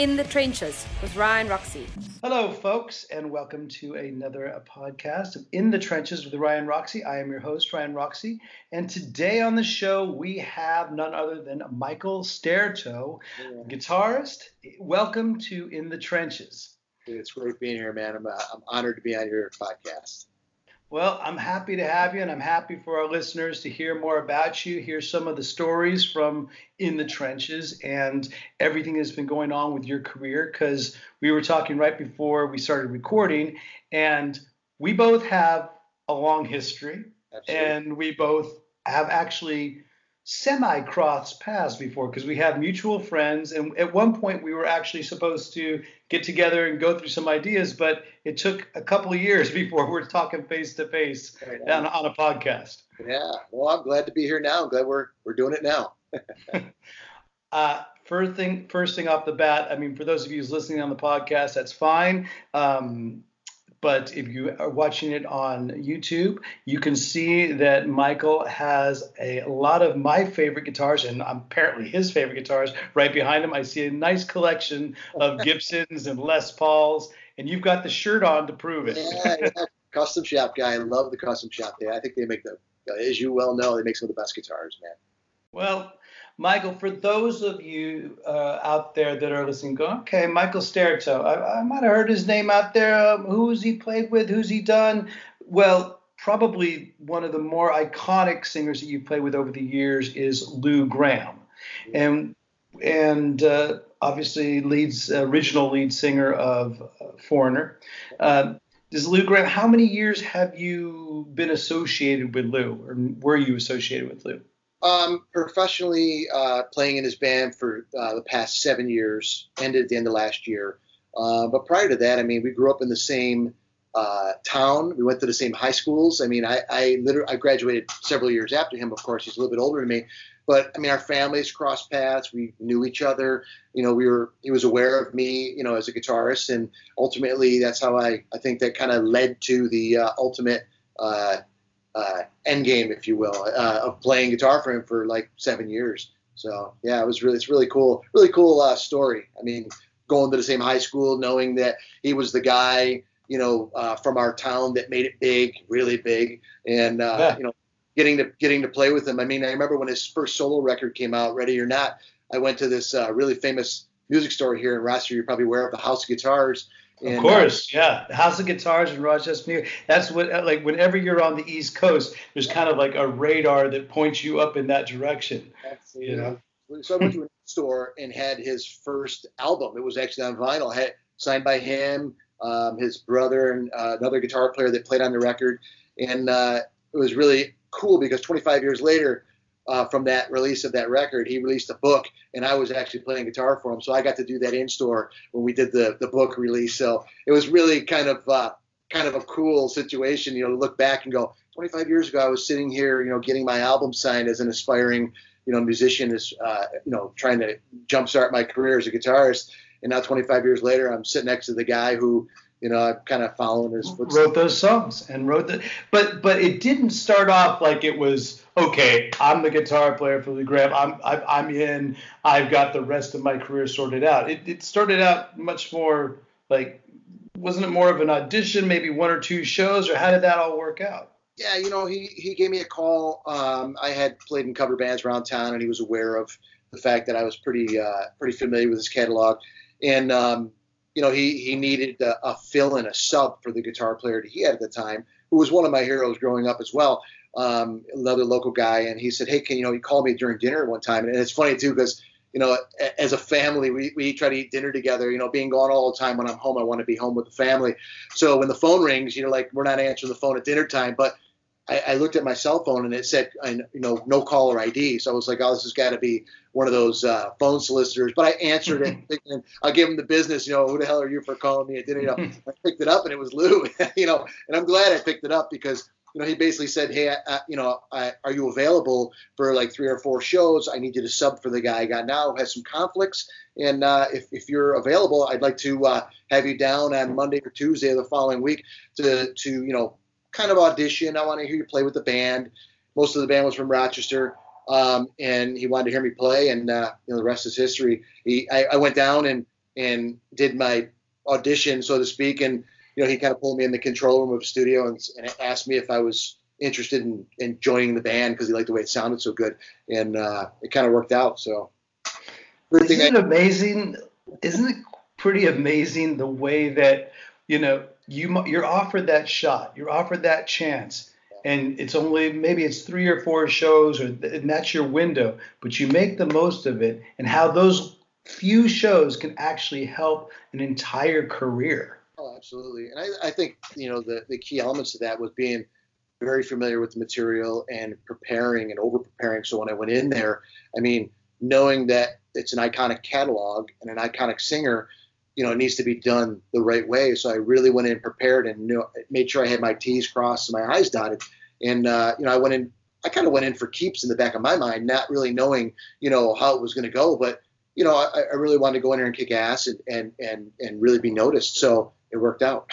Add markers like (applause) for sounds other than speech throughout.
In the Trenches with Ryan Roxie. Hello, folks, and welcome to another podcast of In the Trenches with Ryan Roxie. I am your host, Ryan Roxie, and today on the show we have none other than Michael Staertow, yeah. guitarist. Welcome to In the Trenches. It's great being here, man. I'm, uh, I'm honored to be on your podcast. Well, I'm happy to have you, and I'm happy for our listeners to hear more about you, hear some of the stories from in the trenches, and everything that's been going on with your career. Because we were talking right before we started recording, and we both have a long history, Absolutely. and we both have actually semi crossed paths before because we have mutual friends and at one point we were actually supposed to get together and go through some ideas but it took a couple of years before we're talking face to face on a podcast. Yeah. Well i'm glad to be here now. I'm glad we're we're doing it now. (laughs) Uh, first thing first thing off the bat i mean for those of you who's listening on the podcast that's fine. Um, but if you are watching it on YouTube, you can see that Michael has a lot of my favorite guitars and apparently his favorite guitars right behind him. I see a nice collection of (laughs) Gibsons and Les Pauls, and you've got the shirt on to prove it. yeah, yeah. custom shop guy. I love the custom shop. There, I think they make the, as you well know, they make some of the best guitars, man. Well, Michael, for those of you uh, out there that are listening, go, okay, Michael Staertow, I, I might have heard his name out there. Um, who's he played with? Who's he done? Well, probably one of the more iconic singers that you've played with over the years is Lou Gramm, and and uh, obviously leads original lead singer of uh, Foreigner. Uh, does Lou Gramm? How many years have you been associated with Lou, or were you associated with Lou? Um, professionally uh, playing in his band for uh, the past seven years, ended at the end of last year. Uh, but prior to that, I mean, we grew up in the same uh, town. We went to the same high schools. I mean, I, I literally I graduated several years after him. Of course, he's a little bit older than me. But I mean, our families crossed paths. We knew each other. You know, we were he was aware of me. You know, as a guitarist, and ultimately, that's how I I think that kind of led to the uh, ultimate uh, uh, end game, if you will, uh, of playing guitar for him for like seven years. So yeah, it was really it's really cool, really cool uh, story. I mean, going to the same high school, knowing that he was the guy, you know, uh, from our town that made it big, really big, and uh, yeah. you know, getting to getting to play with him. I mean, I remember when his first solo record came out, Ready or Not. I went to this uh, really famous music store here in Rochester. You're probably aware of the House of Guitars and, of course, uh, yeah. The House of Guitars in Rochester, New York. That's what uh, like whenever you're on the East Coast, there's kind of like a radar that points you up in that direction. Absolutely. You know? So I went to a (laughs) store and had his first album. It was actually on vinyl, had signed by him, um, his brother, and uh, another guitar player that played on the record. And uh, it was really cool because 25 years later, uh, from that release of that record, he released a book, and I was actually playing guitar for him. So I got to do that in store when we did the the book release. So it was really kind of uh, kind of a cool situation, you know, to look back and go, 25 years ago, I was sitting here, you know, getting my album signed as an aspiring, you know, musician, is uh, you know, trying to jumpstart my career as a guitarist. And now 25 years later, I'm sitting next to the guy who you know, I've kind of following his footsteps. Wrote those songs and wrote the, but but it didn't start off like it was okay. I'm the guitar player for Lou Gramm. I'm I'm in. I've got the rest of my career sorted out. It it started out much more like, wasn't it more of an audition, maybe one or two shows, or how did that all work out? Yeah, you know, he he gave me a call. Um, I had played in cover bands around town, and he was aware of the fact that I was pretty uh, pretty familiar with his catalog, and um, you know, he he needed a, a fill in, a sub for the guitar player that he had at the time, who was one of my heroes growing up as well. Um, another local guy, and he said, "Hey, can you know?" He called me during dinner one time, and it's funny too because you know, as a family, we, we try to eat dinner together. You know, being gone all the time when I'm home, I want to be home with the family. So when the phone rings, you know, like we're not answering the phone at dinner time, but I, I, looked at my cell phone and it said, you know, no caller ID. So I was like, oh, this has got to be one of those uh, phone solicitors. But I answered it. (laughs) and I'll give him the business. You know, who the hell are you for calling me at dinner? You know, (laughs) I picked it up and it was Lou. (laughs) you know, and I'm glad I picked it up because you know he basically said, hey, I, you know, I, are you available for like three or four shows? I need you to sub for the guy I got now. Who has some conflicts, and uh, if if you're available, I'd like to uh, have you down on Monday or Tuesday of the following week to to you know kind of audition. I want to hear you play with the band. Most of the band was from Rochester, um, and he wanted to hear me play, and uh, you know the rest is history. He, I, I, went down and and did my audition, so to speak. And you know, he kind of pulled me in the control room of the studio and, and asked me if I was interested in, in joining the band because he liked the way it sounded so good, and uh, it kind of worked out. So, isn't it amazing? Isn't it pretty amazing the way that you know you you're offered that shot, you're offered that chance, and it's only maybe it's three or four shows, or and that's your window, but you make the most of it, and how those few shows can actually help an entire career. Oh, absolutely, and I, I think you know the the key elements of that was being very familiar with the material and preparing and over preparing. So when I went in there, I mean, knowing that it's an iconic catalog and an iconic singer, you know, it needs to be done the right way. So I really went in prepared and knew, made sure I had my T's crossed and my I's dotted. And, uh, you know, I went in, I kind of went in for keeps in the back of my mind, not really knowing, you know, how it was going to go. But, you know, I, I, really wanted to go in there and kick ass and, and, and, and really be noticed. So it worked out.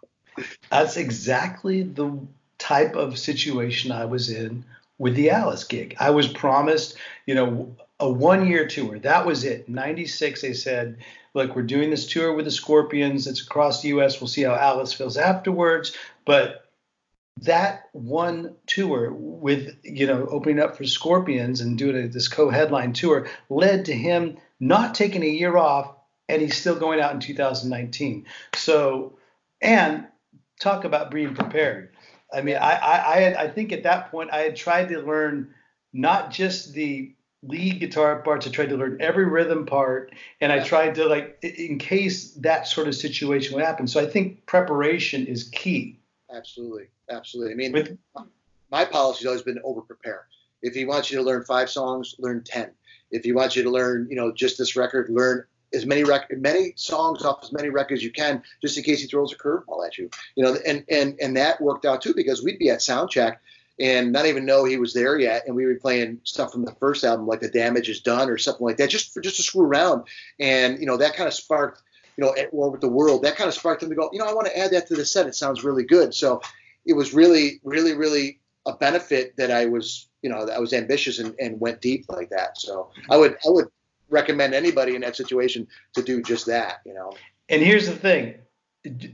(laughs) That's exactly the type of situation I was in with the Alice gig. I was promised, you know, a one year tour. That was it. 96, they said, look, we're doing this tour with the Scorpions. It's across the US. We'll see how Alice feels afterwards. But that one tour with, you know, opening up for Scorpions and doing a, this co headline tour led to him not taking a year off and he's still going out in 2019. So, and talk about being prepared. I mean, I, I, I, I think at that point I had tried to learn not just the lead guitar parts. I tried to learn every rhythm part, and I tried to like in case that sort of situation would happen. So I think preparation is key. Absolutely, absolutely. I mean, With, my policy has always been over prepare. If he wants you to learn five songs, learn ten. If he wants you to learn, you know, just this record, learn as many rec- many songs off as many records as you can, just in case he throws a curveball at you. You know, and and and that worked out too because we'd be at sound check and not even know he was there yet, and we were playing stuff from the first album like the Damage Is Done or something like that, just for just to screw around, and you know that kind of sparked. You know, at War with the World, that kind of sparked him to go, you know, I want to add that to the set. It sounds really good. So it was really, really, really a benefit that I was, you know, I was ambitious and, and went deep like that. So I would, I would recommend anybody in that situation to do just that, you know. And here's the thing.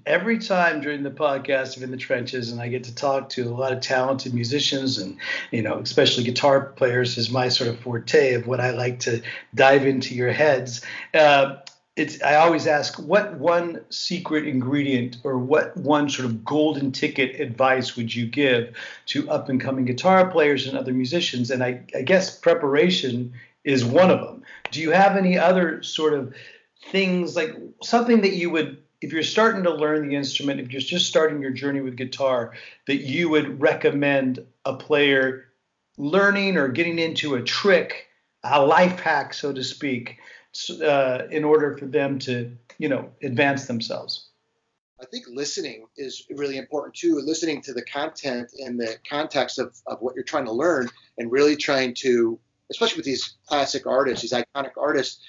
Every time during the podcast of In the Trenches, and I get to talk to a lot of talented musicians, and you know, especially guitar players, is my sort of forte of what I like to dive into your heads. Uh, it's I always ask what one secret ingredient or what one sort of golden ticket advice would you give to up and coming guitar players and other musicians? And I, I guess preparation is one of them. Do you have any other sort of things like something that you would if you're starting to learn the instrument, if you're just starting your journey with guitar, that you would recommend a player learning or getting into a trick, a life hack, so to speak, uh, in order for them to, you know, advance themselves? I think listening is really important too. Listening to the content and the context of, of what you're trying to learn and really trying to especially with these classic artists, these iconic artists,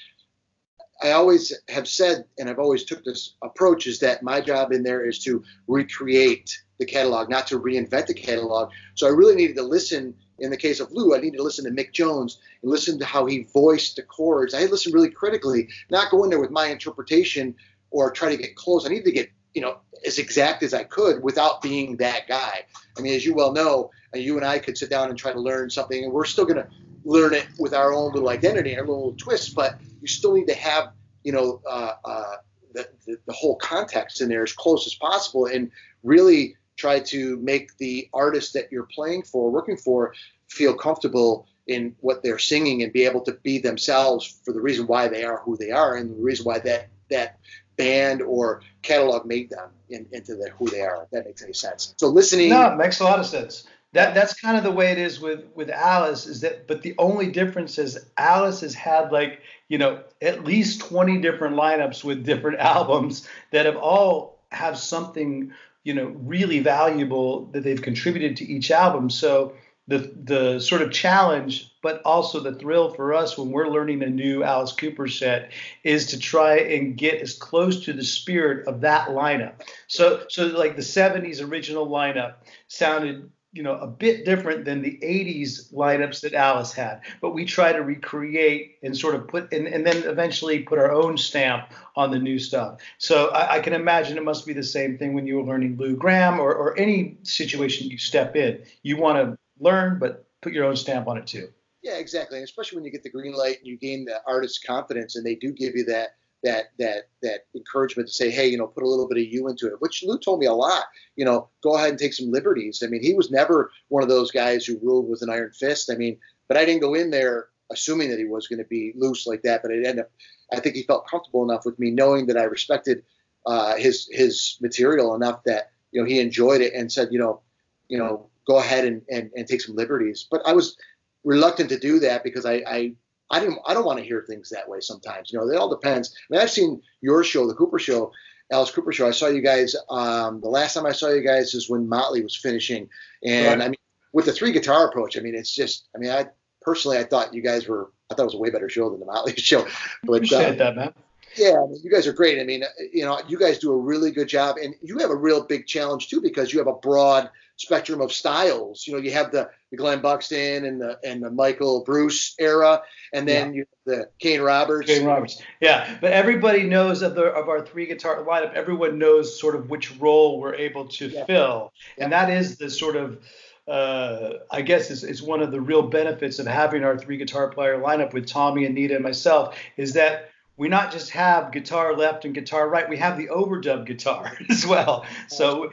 I always have said, and I've always took this approach, is that my job in there is to recreate the catalog, not to reinvent the catalog. So I really needed to listen. In the case of Lou, I needed to listen to Mick Jones and listen to how he voiced the chords. I had to listen really critically, not go in there with my interpretation or try to get close. I needed to get, you know, as exact as I could without being that guy. I mean, as you well know, you and I could sit down and try to learn something, and we're still going to learn it with our own little identity our little twist, but you still need to have, you know, uh, uh, the, the, the, whole context in there as close as possible and really try to make the artist that you're playing for, working for, feel comfortable in what they're singing and be able to be themselves for the reason why they are who they are and the reason why that that band or catalog made them in, into the, who they are. If that makes any sense. So listening. No, makes a lot of sense that that's kind of the way it is with with Alice is that but the only difference is Alice has had like you know at least 20 different lineups with different (laughs) albums that have all have something you know really valuable that they've contributed to each album. So the the sort of challenge but also the thrill for us when we're learning a new Alice Cooper set is to try and get as close to the spirit of that lineup. So so like the 70s original lineup sounded you know a bit different than the 80s lineups that alice had. But we try to recreate and sort of put and, and then eventually put our own stamp on the new stuff. So I, I, can imagine it must be the same thing when you were learning lou gramm or, or any situation you step in. You want to learn but put your own stamp on it too. Yeah exactly. Especially when you get the green light and you gain the artist's confidence and they do give you that that that that encouragement to say, hey, you know, put a little bit of you into it. Which Lou told me a lot. You know, go ahead and take some liberties. I mean, he was never one of those guys who ruled with an iron fist. I mean, but I didn't go in there assuming that he was going to be loose like that. But it ended up, I think he felt comfortable enough with me, knowing that I respected uh, his his material enough that you know he enjoyed it and said, you know, you know, go ahead and and, and take some liberties. But I was reluctant to do that because I, I I didn't I don't want to hear things that way sometimes. You know, it all depends. I mean, I've seen your show, the Cooper show, Alice Cooper show. I saw you guys um, the last time I saw you guys is when Motley was finishing. And right. I mean with the three guitar approach, I mean it's just I mean I personally I thought you guys were I thought it was a way better show than the Motley (laughs) show. But Appreciate uh, that, man. Yeah, I mean, you guys are great. I mean, you know, you guys do a really good job, and you have a real big challenge too because you have a broad spectrum of styles. You know, you have the, the Glenn Buxton and the and the Michael Bruce era, and then yeah. you the Kane Roberts. Kane Roberts. Yeah, but everybody knows of the of our three guitar lineup. Everyone knows sort of which role we're able to yeah. fill, yeah. and that is the sort of uh, I guess is, is one of the real benefits of having our three guitar player lineup with Tommy, and Anita, and myself is that we not just have guitar left and guitar right, we have the overdub guitar (laughs) as well. So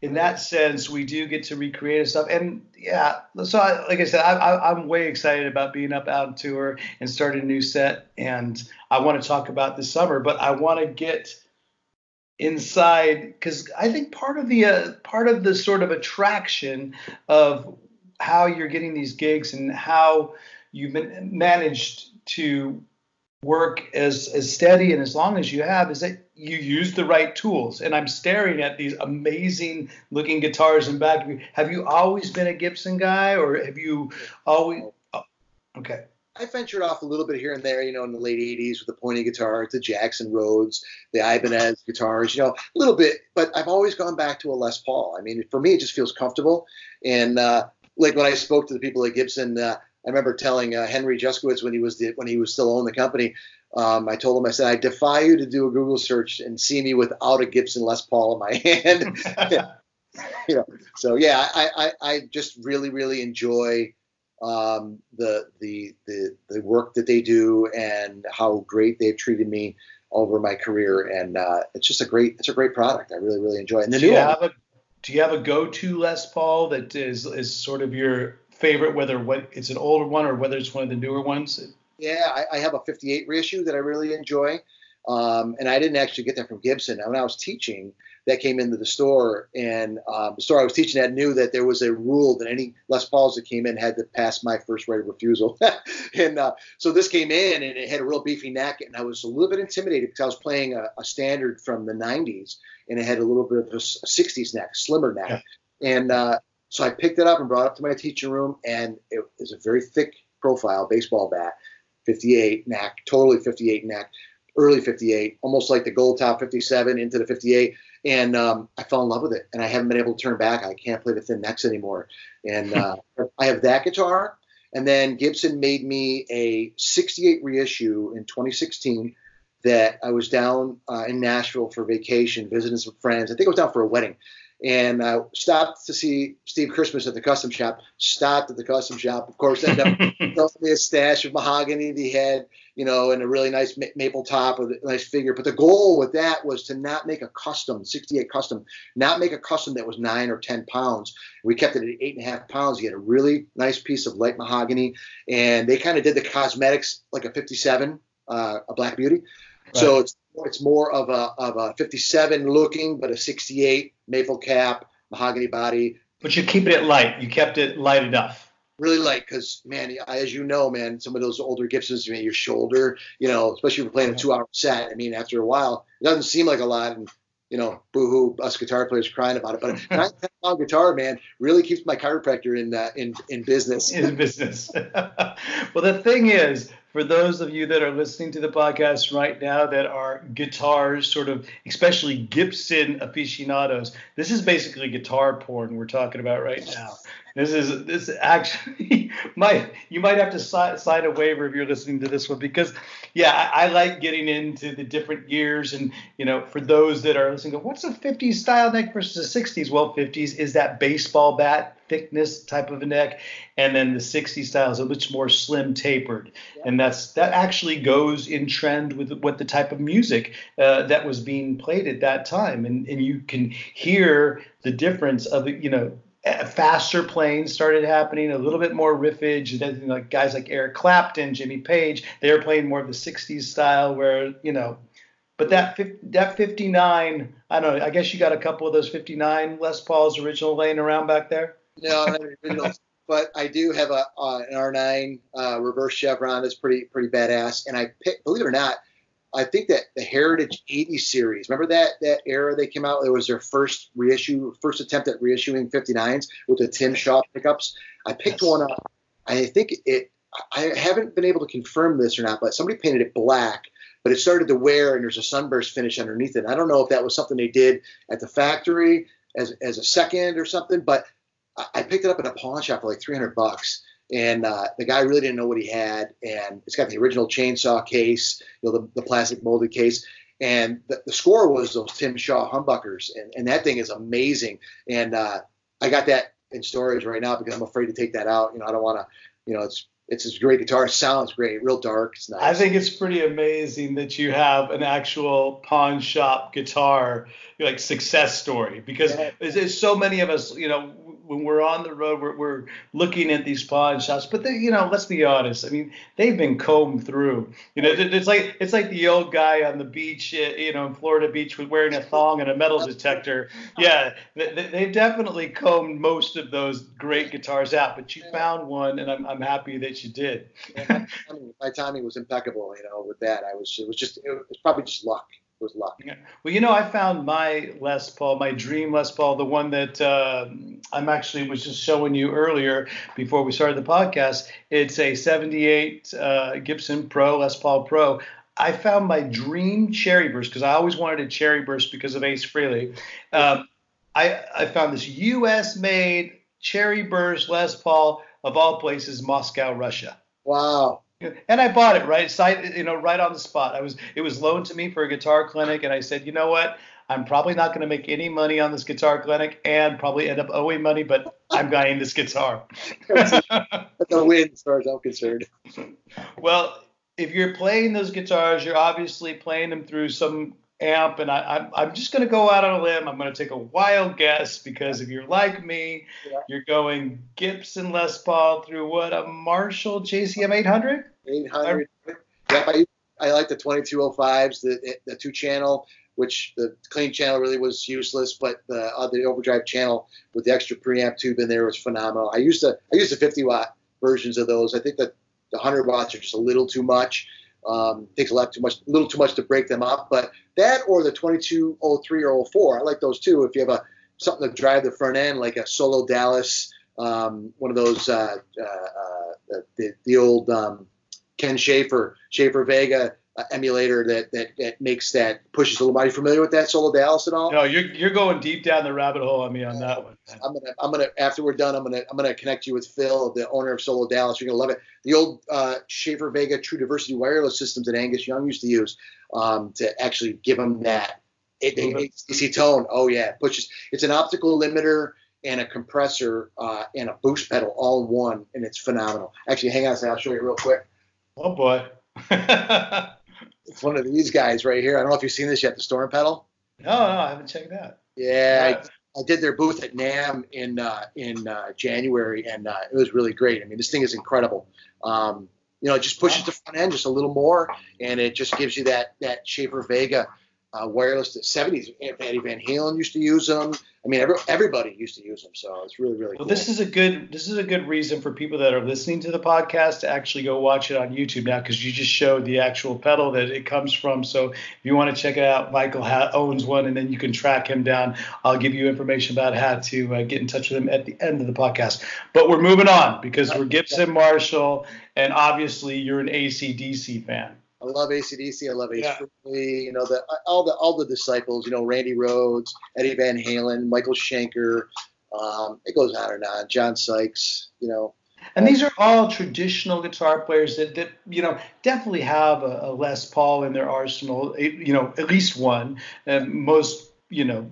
in that sense, we do get to recreate stuff. And yeah, so I, like I said, I, am way excited about being up out on tour and starting a new set. And I want to talk about this summer, but I want to get inside because I think part of the uh, part of the sort of attraction of how you're getting these gigs and how you've been managed to work as as steady and as long as you have is that you use the right tools and i'm staring at these amazing looking guitars in back of you have you always been a gibson guy or have you always oh, okay I ventured off a little bit here and there, you know, in the late 80s with the pointy guitar, the Jackson Rhoads, the Ibanez guitars, you know, a little bit, but I've always gone back to a Les Paul. I mean, for me, it just feels comfortable. And uh, like when I spoke to the people at Gibson, uh, I remember telling uh, Henry Juszkiewicz when he was the, when he was still owning the company. Um, I told him, I said, I defy you to do a Google search and see me without a Gibson Les Paul in my hand. (laughs) (laughs) you know, so yeah, I, I, I just really, really enjoy um, the, the, the, the work that they do and how great they've treated me over my career. And uh, it's just a great, it's a great product. I really, really enjoy it. And the do new you have a, do you have a go-to Les Paul that is, is sort of your favorite, whether what it's an older one or whether it's one of the newer ones? Yeah, I, I have a 58 reissue that I really enjoy. Um, and I didn't actually get that from Gibson. When I was teaching, that came into the store, and um, the store I was teaching at knew that there was a rule that any Les Pauls that came in had to pass my first right of refusal. (laughs) and uh, so this came in, and it had a real beefy neck, and I was a little bit intimidated because I was playing a, a standard from the 90s, and it had a little bit of a, a 60s neck, slimmer neck. Yeah. And uh, so I picked it up and brought it up to my teaching room, and it was a very thick profile baseball bat, 58 neck, totally 58 neck, early 58, almost like the gold top 57 into the 58. And um, I fell in love with it, and I haven't been able to turn back. I can't play the thin necks anymore. And uh, (laughs) I have that guitar, and then Gibson made me a 68 reissue in 2016 that I was down uh, in Nashville for vacation, visiting some friends. I think I was down for a wedding and uh, stopped to see Steve Christmas at the custom shop. Stopped at the custom shop. Of course, ended up (laughs) selling me a stash of mahogany that he had, you know, and a really nice ma- maple top with a nice figure. But the goal with that was to not make a custom, 68 custom, not make a custom that was nine or 10 pounds. We kept it at eight and a half pounds. He had a really nice piece of light mahogany, and they kind of did the cosmetics like a 57, uh, a Black Beauty. Right. So it's it's more of a of a 57 looking, but a 68 maple cap, mahogany body. But you're keeping it light. You kept it light enough. Really light, because man, as you know, man, some of those older Gibsons, I mean, your shoulder, you know, especially if you're playing a two-hour set. I mean, after a while, it doesn't seem like a lot, and you know, boohoo, us guitar players crying about it. But (laughs) nine guitar, man, really keeps my chiropractor in uh, in in business. (laughs) in business. (laughs) well, the thing is, for those of you that are listening to the podcast right now that are guitars, sort of, especially Gibson aficionados, this is basically guitar porn we're talking about right now. This is this actually (laughs) might you might have to sign, sign a waiver if you're listening to this one because yeah I, I, like getting into the different years and you know for those that are listening, go what's a 50s style neck versus a 60s? Well, 50s is that baseball bat thickness type of a neck, and then the 60s style is a much more slim tapered, yeah. and that's that actually goes in trend with what the type of music uh, that was being played at that time, and and you can hear the difference of you know faster playing started happening, a little bit more riffage. Then like guys like Eric Clapton, Jimmy Page, they were playing more of the '60s style, where you know. But that that 59, I don't know. I guess you got a couple of those 59 Les Pauls original laying around back there. No, not original. but I do have a uh, an R9 uh, reverse chevron that's pretty pretty badass. And I picked, believe it or not, I think that the Heritage 80 series, remember that that era they came out? It was their first reissue, first attempt at reissuing 59s with the Tim Shaw pickups. I picked yes. one up. I think it. I haven't been able to confirm this or not, but somebody painted it black, but it started to wear and there's a sunburst finish underneath it. I don't know if that was something they did at the factory as as a second or something, but I picked it up at a pawn shop for like 300 bucks and uh, the guy really didn't know what he had. And it's got the original chainsaw case, you know, the, the plastic molded case. And the, the, score was those Tim Shaw humbuckers, and, and that thing is amazing. And uh, I got that in storage right now because I'm afraid to take that out. You know, I don't want to. You know, it's it's a great guitar. Sounds great, real dark. It's nice. I think it's pretty amazing that you have an actual pawn shop guitar like success story because yeah. there's so many of us. You know, when we're on the road, we're, we're looking at these pawn shops. But they, you know, let's be honest. I mean, they've been combed through. You know, it's like it's like the old guy on the beach, eh, you know, in Florida Beach, with wearing a thong and a metal detector. Yeah, they, they've definitely combed most of those great guitars out. But you found one, and I'm, I'm happy that you did. my, timing, my timing was impeccable. You know, with that, I was it was just it was probably just luck was luck. Yeah. Well, you know, I found my Les Paul, my dream Les Paul, the one that uh, I'm actually was just showing you earlier before we started the podcast. It's a 78 uh, Gibson Pro, Les Paul Pro. I found my dream cherry burst because I always wanted a cherry burst because of Ace Frehley. Um, I, I found this U.S. made cherry burst Les Paul of all places, Moscow, Russia. Wow and I bought it right side, you know, right on the spot. I was it was loaned to me for a guitar clinic, and I said, you know what? I'm probably not going to make any money on this guitar clinic, and probably end up owing money, but I'm buying this guitar. (laughs) That's a win, as far as I'm concerned. Well, if you're playing those guitars, you're obviously playing them through some amp, and I, am I'm, I'm just going to go out on a limb. I'm going to take a wild guess because if you're like me, yeah. you're going Gibson Les Paul through what a Marshall JCM 800. 800. Yeah, I, I like the 2205s, the the two channel, which the clean channel really was useless, but the uh, the overdrive channel with the extra preamp tube in there was phenomenal. I used the I used the 50 watt versions of those. I think that the 100 watts are just a little too much. Um, takes a lot too much, a little too much to break them up. But that or the 2203 or 04, I like those too. If you have a something to drive the front end, like a Solo Dallas, um, one of those, uh, uh, uh, the, the old um, Ken Schaffer, Schaffer Vega uh, emulator that, that that makes that pushes a little. Are you familiar with that Solo Dallas at all? No, you're you're going deep down the rabbit hole on me on that one. I'm gonna I'm gonna after we're done, I'm gonna I'm gonna connect you with Phil, the owner of Solo Dallas. You're gonna love it. The old uh, Schaffer Vega True Diversity wireless systems that Angus Young used to use um, to actually give him that AC tone. Oh yeah, pushes. It's an optical limiter and a compressor uh, and a boost pedal all in one, and it's phenomenal. Actually, hang on a second, I'll show you real quick. Oh boy. (laughs) it's one of these guys right here. I don't know if you've seen this yet, the Storm pedal. No, no, I haven't checked that. Yeah, I, I, did their booth at NAMM in uh, in uh, January, and uh, it was really great. I mean, this thing is incredible. Um, you know, it just pushes the front end just a little more, and it just gives you that that Schaffer Vega uh, wireless. The 70s, Eddie Van Halen used to use them. I mean, every, everybody used to use them. So it's really, really well, cool. this is a good this is a good reason for people that are listening to the podcast to actually go watch it on YouTube now because you just showed the actual pedal that it comes from. So if you want to check it out, Michael ha- owns one, and then you can track him down. I'll give you information about how to uh, get in touch with him at the end of the podcast. But we're moving on because we're Gibson Marshall, and obviously you're an ACDC fan. I love ACDC. I love Ace Yeah. Frehley. You know, the all the all the disciples. You know, Randy Rhoads, Eddie Van Halen, Michael Schenker. Um, it goes on and on. John Sykes. You know, And these are all traditional guitar players that, that you know definitely have a, a Les Paul in their arsenal. You know, at least one, and most you know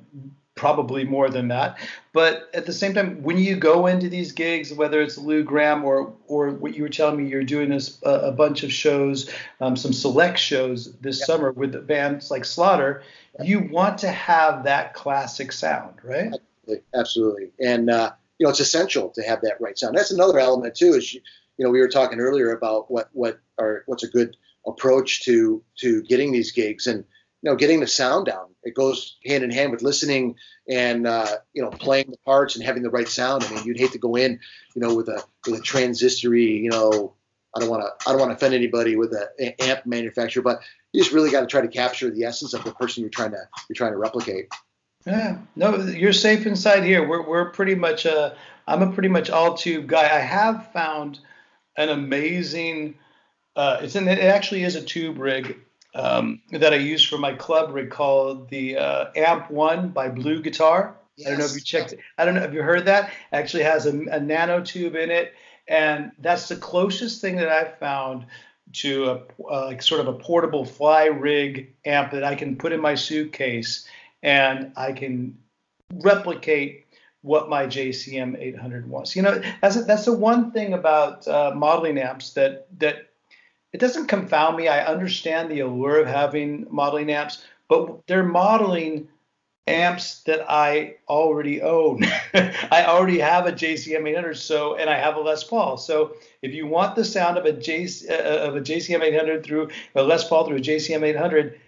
probably more than that. But at the same time, when you go into these gigs, whether it's Lou Graham or or what you were telling me, you're doing this a, a bunch of shows, um, some select shows this Yeah. summer with bands like Slaughter. You want to have that classic sound, right? absolutely. And uh, you know, it's essential to have that right sound. That's another element too. Is you, you know, we were talking earlier about what what are what's a good approach to to getting these gigs and you know getting the sound down. It goes hand in hand with listening and uh, you know playing the parts and having the right sound. I mean, you'd hate to go in, you know, with a with a transistory, you know. I don't want to. I don't want to offend anybody with an amp manufacturer, but you just really got to try to capture the essence of the person you're trying to you're trying to replicate. Yeah, no, you're safe inside here. We're we're pretty much uh I'm a pretty much all tube guy. I have found an amazing uh it's in it actually is a tube rig um, that I use for my club rig called the uh, Amp One by BluGuitar. I don't know if you Yes. checked it. I don't know if you heard that. Actually has a, a nano tube in it, and that's the closest thing that I've found to a uh, like sort of a portable fly rig amp that I can put in my suitcase and I can replicate what my JCM 800 was. You know, that's that's the one thing about uh, modeling amps that that it doesn't confound me. I understand the allure of having modeling amps, but they're modeling amps that I already own. (laughs) I already have a JCM 800, so and I have a Les Paul. So if you want the sound of a uh, of a JCM 800 through a Les Paul through a JCM 800,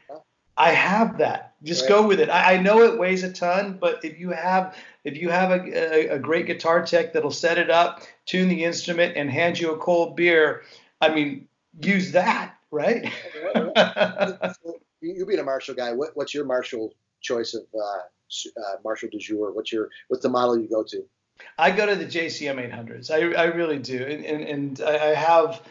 I have that. Just Right. go with it. I, I know it weighs a ton, but if you have if you have a, a, a great guitar tech that'll set it up, tune the instrument, and hand you a cold beer, I mean, use that, right? (laughs) you, you being a Marshall guy, what, what's your Marshall choice of uh, uh, Marshall du jour? What's your what's the model you go to? I go to the JCM 800s. I, I really do, and, and, and I I have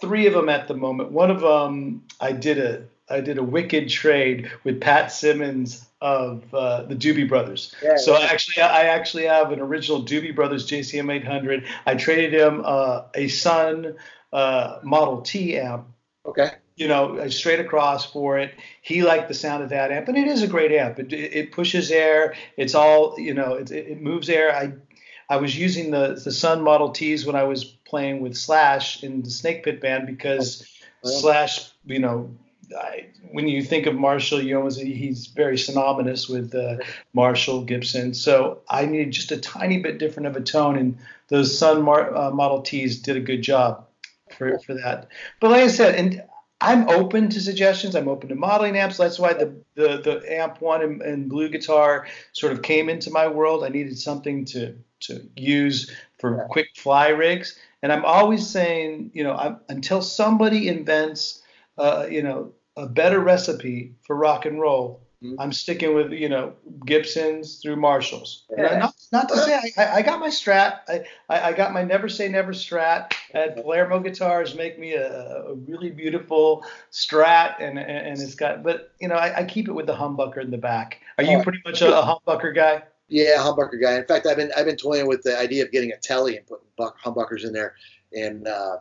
three of them at the moment. One of them I did a I did a wicked trade with Pat Simmons of uh, the Doobie Brothers. Yeah, so yeah. Actually I actually have an original Doobie Brothers JCM 800. I traded him uh, a Sun uh, Model T amp Okay. you know, straight across for it. He liked the sound of that amp, and it is a great amp. It, it pushes air. It's all, you know, it, it moves air. I I was using the the Sun Model Ts when I was playing with Slash in the Snake Pit band because Oh. Slash, you know. I, when you think of Marshall, you almost he's very synonymous with uh, Marshall Gibson. So I needed just a tiny bit different of a tone, and those Sun Mar- uh, Model Ts did a good job for, for that. But like I said, and I'm open to suggestions. I'm open to modeling amps. That's why the the, the amp one and, and blue guitar sort of came into my world. I needed something to to use for quick fly rigs. And I'm always saying, you know, I'm, until somebody invents, uh, you know, a better recipe for rock and roll, Mhm. I'm sticking with, you know, Gibsons through Marshalls. Yeah. not, not to say I, I- got my Strat. I, I, got my Never Say Never Strat. At Palermo Guitars make me a, a really beautiful Strat, and, and and it's got. But you know, I, I keep it with the humbucker in the back. Are you Oh. pretty much a, a humbucker guy? Yeah, humbucker guy. In fact, I've been I've been toying with the idea of getting a telly and putting buck, humbuckers in there, and uh,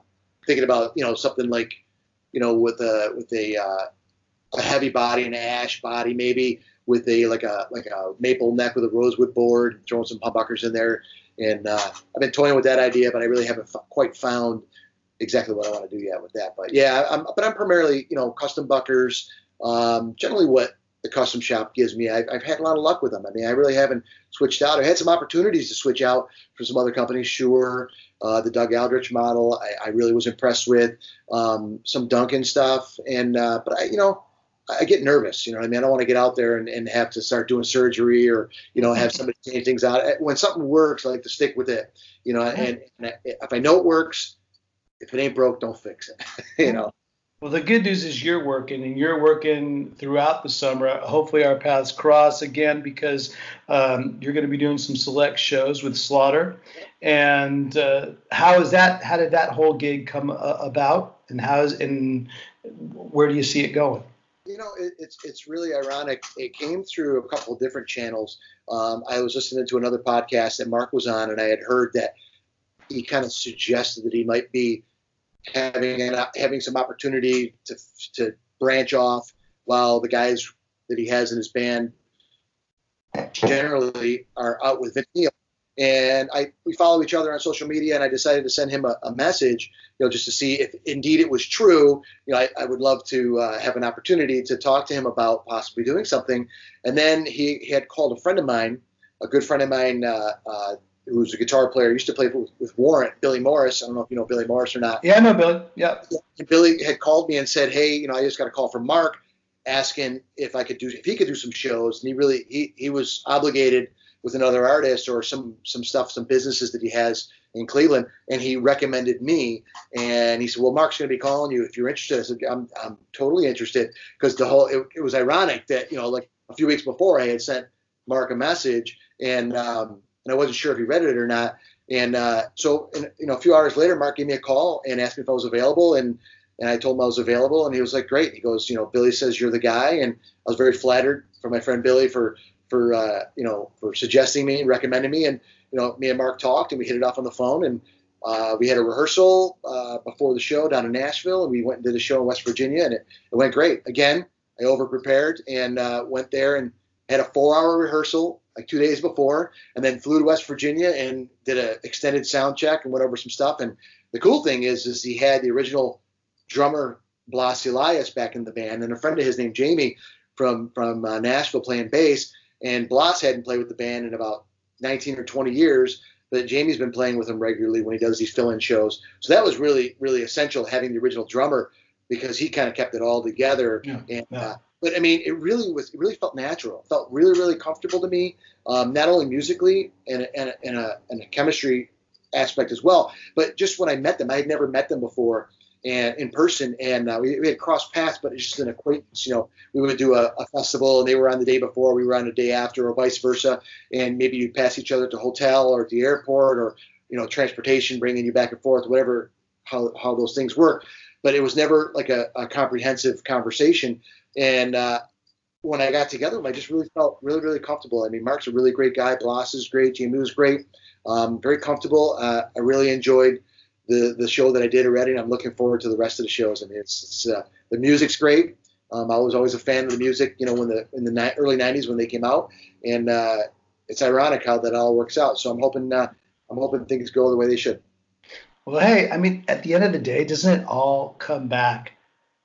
thinking about you know something like you know with a with a uh, a heavy body, an ash body, maybe with a like a like a maple neck with a rosewood board, throwing some humbuckers in there. And uh, I've been toying with that idea, but I really haven't f- quite found exactly what I want to do yet with that. But yeah, I'm, but I'm primarily you know custom buckers. Um, generally, what the custom shop gives me, I've, I've had a lot of luck with them. I mean, I really haven't switched out. I had some opportunities to switch out for some other companies. Sure, uh, the Doug Aldrich model, I, I really was impressed with. Um, some Duncan stuff, and uh, but I, you know, I get nervous. You know, I mean, I don't want to get out there and, and have to start doing surgery or you know have somebody change things out. When something works, I like to stick with it. You know, and, and if I know it works, if it ain't broke, don't fix it. (laughs) you know. Well, the good news is you're working and you're working throughout the summer. Hopefully, our paths cross again because um, you're going to be doing some select shows with Slaughter. And uh, how is that? How did that whole gig come about? And how is and where do you see it going? You know, it, it's it's really ironic. It came through a couple of different channels. Um, I was listening to another podcast that Mark was on, and I had heard that he kind of suggested that he might be having an, having some opportunity to to branch off while the guys that he has in his band generally are out with Vince Neil. And I we follow each other on social media, and I decided to send him a, a message, you know, just to see if indeed it was true. You know, I, I would love to uh, have an opportunity to talk to him about possibly doing something. And then he, he had called a friend of mine, a good friend of mine, uh, uh, who's a guitar player, used to play with, with Warrant, Billy Morris. I don't know if you know Billy Morris or not. Yeah, I know Billy. Yeah. And Billy had called me and said, "Hey, you know, I just got a call from Mark asking if I could do if he could do some shows." And he really he he was obligated with another artist or some some stuff, some businesses that he has in Cleveland, and he recommended me. And he said, "Well, Mark's going to be calling you if you're interested." I said, "I'm I'm totally interested," because the whole it, it was ironic that you know like a few weeks before I had sent Mark a message and um, and I wasn't sure if he read it or not. And uh, so, in, you know, a few hours later, Mark gave me a call and asked me if I was available, and and I told him I was available, and he was like, "Great." He goes, "You know, Billy says you're the guy," and I was very flattered for my friend Billy for for uh, you know for suggesting me and recommending me, and you know, me and Mark talked and we hit it off on the phone, and uh, we had a rehearsal uh, before the show down in Nashville, and we went and did a show in West Virginia, and it, it went great. Again, I over prepared and uh, went there and had a four hour rehearsal like two days before, and then flew to West Virginia and did an extended sound check and went over some stuff. And the cool thing is, is he had the original drummer Blas Elias back in the band, and a friend of his named Jamie from from uh, Nashville playing bass. And Blas hadn't played with the band in about 19 or 20 years, but Jamie's been playing with him regularly when he does these fill-in shows. So that was really really essential having the original drummer because he kind of kept it all together. Yeah, and yeah. Uh, but I mean, it really was. It really felt natural. It felt really, really comfortable to me. Um, not only musically and and, and, a, and a chemistry aspect as well, but just when I met them, I had never met them before and in person, and uh, we, we, had crossed paths, but it's just an acquaintance. You know, we would do a, a, festival, and they were on the day before, we were on the day after, or vice versa, and maybe you'd pass each other at the hotel or at the airport, or you know, transportation bringing you back and forth, whatever how how those things work. But it was never like a, a comprehensive conversation. And uh, when I got together with him, I just really felt really, really comfortable. I mean, Mark's a really great guy. Blas is great. Jamie was great. Um, very comfortable. Uh, I really enjoyed the the show that I did already, and I'm looking forward to the rest of the shows. I mean, it's, it's uh, the music's great. Um, I was always a fan of the music, you know, when the in the ni- early '90s when they came out, and uh, it's ironic how that all works out. So I'm hoping uh, I'm hoping things go the way they should. Well, hey, I mean, at the end of the day, doesn't it all come back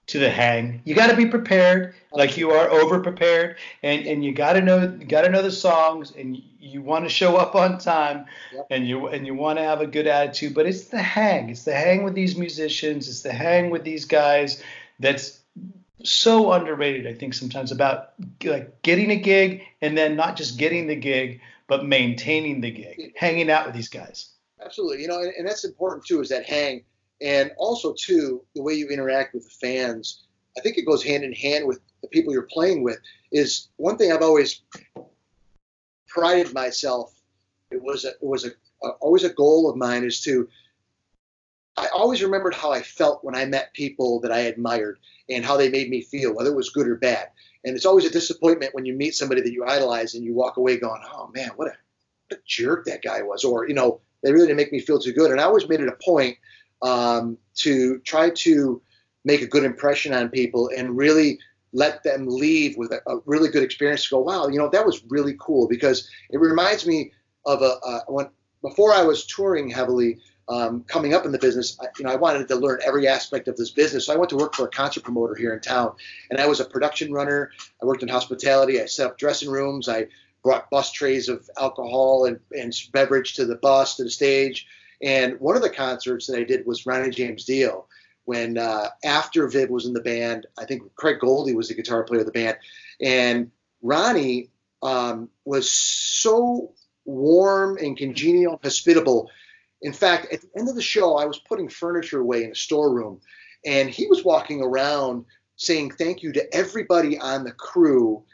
to the hang. You got to be prepared, like you are over prepared, and and you got to know you got to know the songs, and you want to show up on time, yep. and you and you want to have a good attitude. But it's the hang. It's the hang with these musicians. It's the hang with these guys. That's so underrated. I think sometimes about like getting a gig and then not just getting the gig, but maintaining the gig, hanging out with these guys. Absolutely, you know, and, and that's important too. Is that hang and also too the way you interact with the fans i think it goes hand in hand with the people you're playing with is one thing i've always prided myself it was a, it was a, a always a goal of mine is to i always remembered how i felt when i met people that i admired and how they made me feel whether it was good or bad. And it's always a disappointment when you meet somebody that you idolize and you walk away going oh man what a, what a jerk that guy was or you know they really didn't make me feel too good. And i always made it a point um, to try to make a good impression on people and really let them leave with a, a, really good experience. to Go, wow, you know that was really cool because it reminds me of a, when before I was touring heavily. Um, coming up in the business, I, you know, I wanted to learn every aspect of this business. So I went to work for a concert promoter here in town, and I was a production runner. I worked in hospitality. I set up dressing rooms. I brought bus trays of alcohol and, and beverage to the bus to the stage. And one of the concerts that I did was Ronnie James Dio, when uh, after Viv was in the band, I think Craig Goldy was the guitar player of the band, and Ronnie um, was so warm and congenial, hospitable. In fact, at the end of the show, I was putting furniture away in a storeroom, and he was walking around saying thank you to everybody on the crew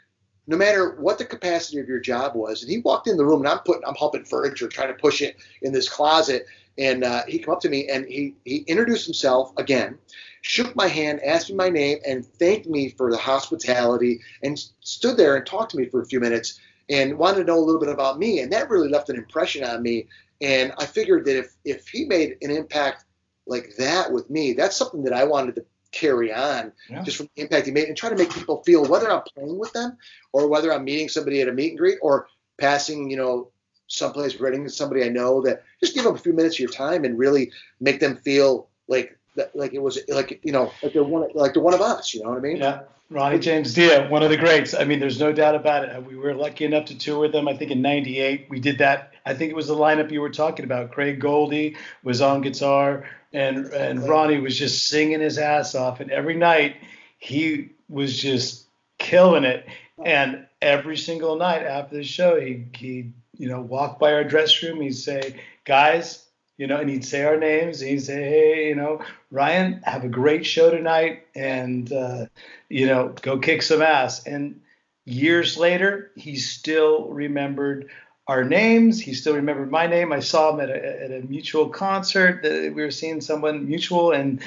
no matter what the capacity of your job was. And he walked in the room and I'm putting, I'm helping furniture, trying to push it in this closet. And uh, he came up to me and he, he introduced himself again, shook my hand, asked me my name, and thanked me for the hospitality and stood there and talked to me for a few minutes and wanted to know a little bit about me. And that really left an impression on me. And I figured that if, if he made an impact like that with me, that's something that I wanted to carry on yeah. just from the impact he made and try to make people feel whether I'm playing with them or whether I'm meeting somebody at a meet and greet or passing, you know, someplace running to somebody I know that just give them a few minutes of your time and really make them feel like that, like it was like you know like they're one like they're one of us. You know what I mean? Yeah. Ronnie James Dio, one of the greats. I mean, there's no doubt about it. Uh, we were lucky enough to tour with them. I think in '98 we did that. I think it was the lineup you were talking about. Craig Goldy was on guitar and and Ronnie was just singing his ass off, and every night he was just killing it. And every single night after the show, he he you know walk by our dress room, he'd say, guys, you know, and he'd say our names. And he'd say, hey, you know, Ryan, have a great show tonight, and uh, you know, go kick some ass. And years later, he still remembered our names. He still remembered my name. I saw him at a, at a mutual concert. That we were seeing someone mutual, and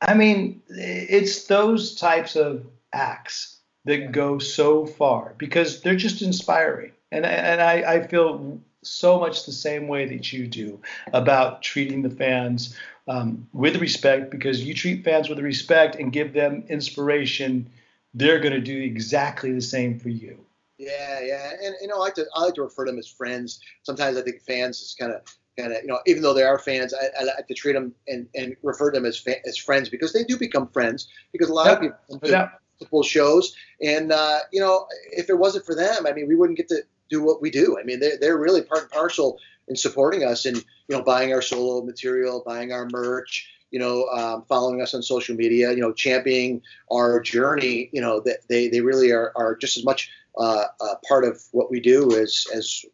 I mean, it's those types of acts that go so far because they're just inspiring. And and I, I feel so much the same way that you do about treating the fans um, with respect because you treat fans with respect and give them inspiration. They're going to do exactly the same for you. Yeah, yeah, and you know, I like to I like to refer to them as friends. Sometimes I think fans is kind of kind of you know, even though they are fans, I, I like to treat them and, and refer to them as fa- as friends because they do become friends. Because a lot of people come to multiple shows, and uh, you know, if it wasn't for them, I mean, we wouldn't get to do what we do. I mean, they're they're really part and parcel in supporting us and you know, buying our solo material, buying our merch you know, um, following us on social media, you know, championing our journey, you know, that they, they really are, are just as much uh, uh, part of what we do as, as,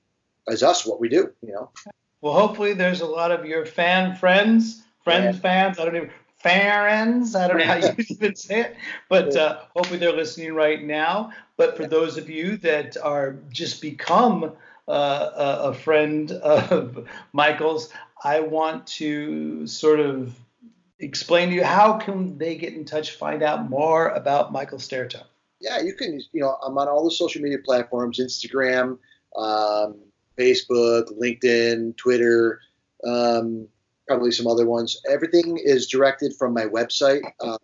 as us, what we do, you know. Well, hopefully there's a lot of your fan friends, friends, yeah. fans, I don't even, fans, I don't know how you even (laughs) say it, but uh, hopefully they're listening right now. But for those of you that are just become uh, a friend of Michael's, I want to sort of explain to you how can they get in touch, find out more about Michael Staertow? Yeah, you can. You know, I'm on all the social media platforms: Instagram, um, Facebook, LinkedIn, Twitter, um, probably some other ones. Everything is directed from my website, uh.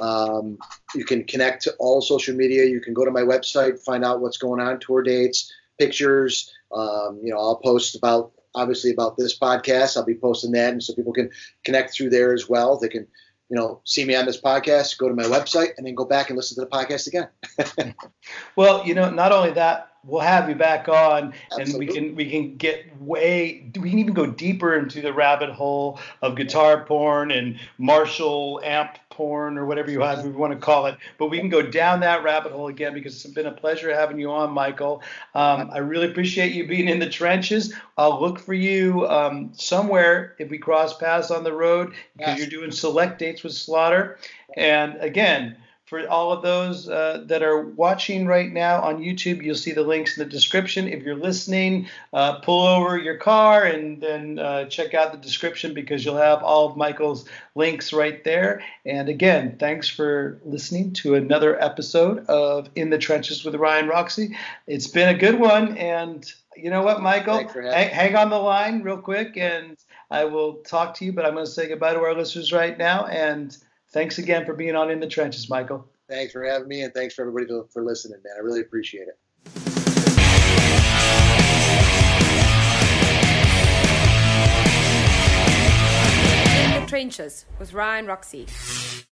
Um, you can connect to all social media. You can go to my website, find out what's going on, tour dates, pictures. Um, you know, I'll post about obviously about this podcast. I'll be posting that, and so people can connect through there as well. They can, you know, see me on this podcast, go to my website, and then go back and listen to the podcast again. (laughs) well, you know, not only that, we'll have you back on Absolutely. and we can we can get way we can even go deeper into the rabbit hole of guitar porn and Marshall amp porn or whatever you have, want to call it. But we can go down that rabbit hole again because it's been a pleasure having you on, Michael. Um, I really appreciate you being in the trenches. I'll look for you um, somewhere if we cross paths on the road because yes. you're doing select dates with Slaughter. And again, for all of those uh, that are watching right now on YouTube, you'll see the links in the description. If you're listening, uh, pull over your car and then uh, check out the description because you'll have all of Michael's links right there. And again, thanks for listening to another episode of In the Trenches with Ryan Roxie. It's been a good one. And you know what, Michael? Hang, hang on the line real quick and I will talk to you, but I'm going to say goodbye to our listeners right now. And Thanks again for being on In the Trenches, Michael. Thanks for having me, and thanks for everybody for, for listening, man. I really appreciate it. In the Trenches with Ryan Roxie.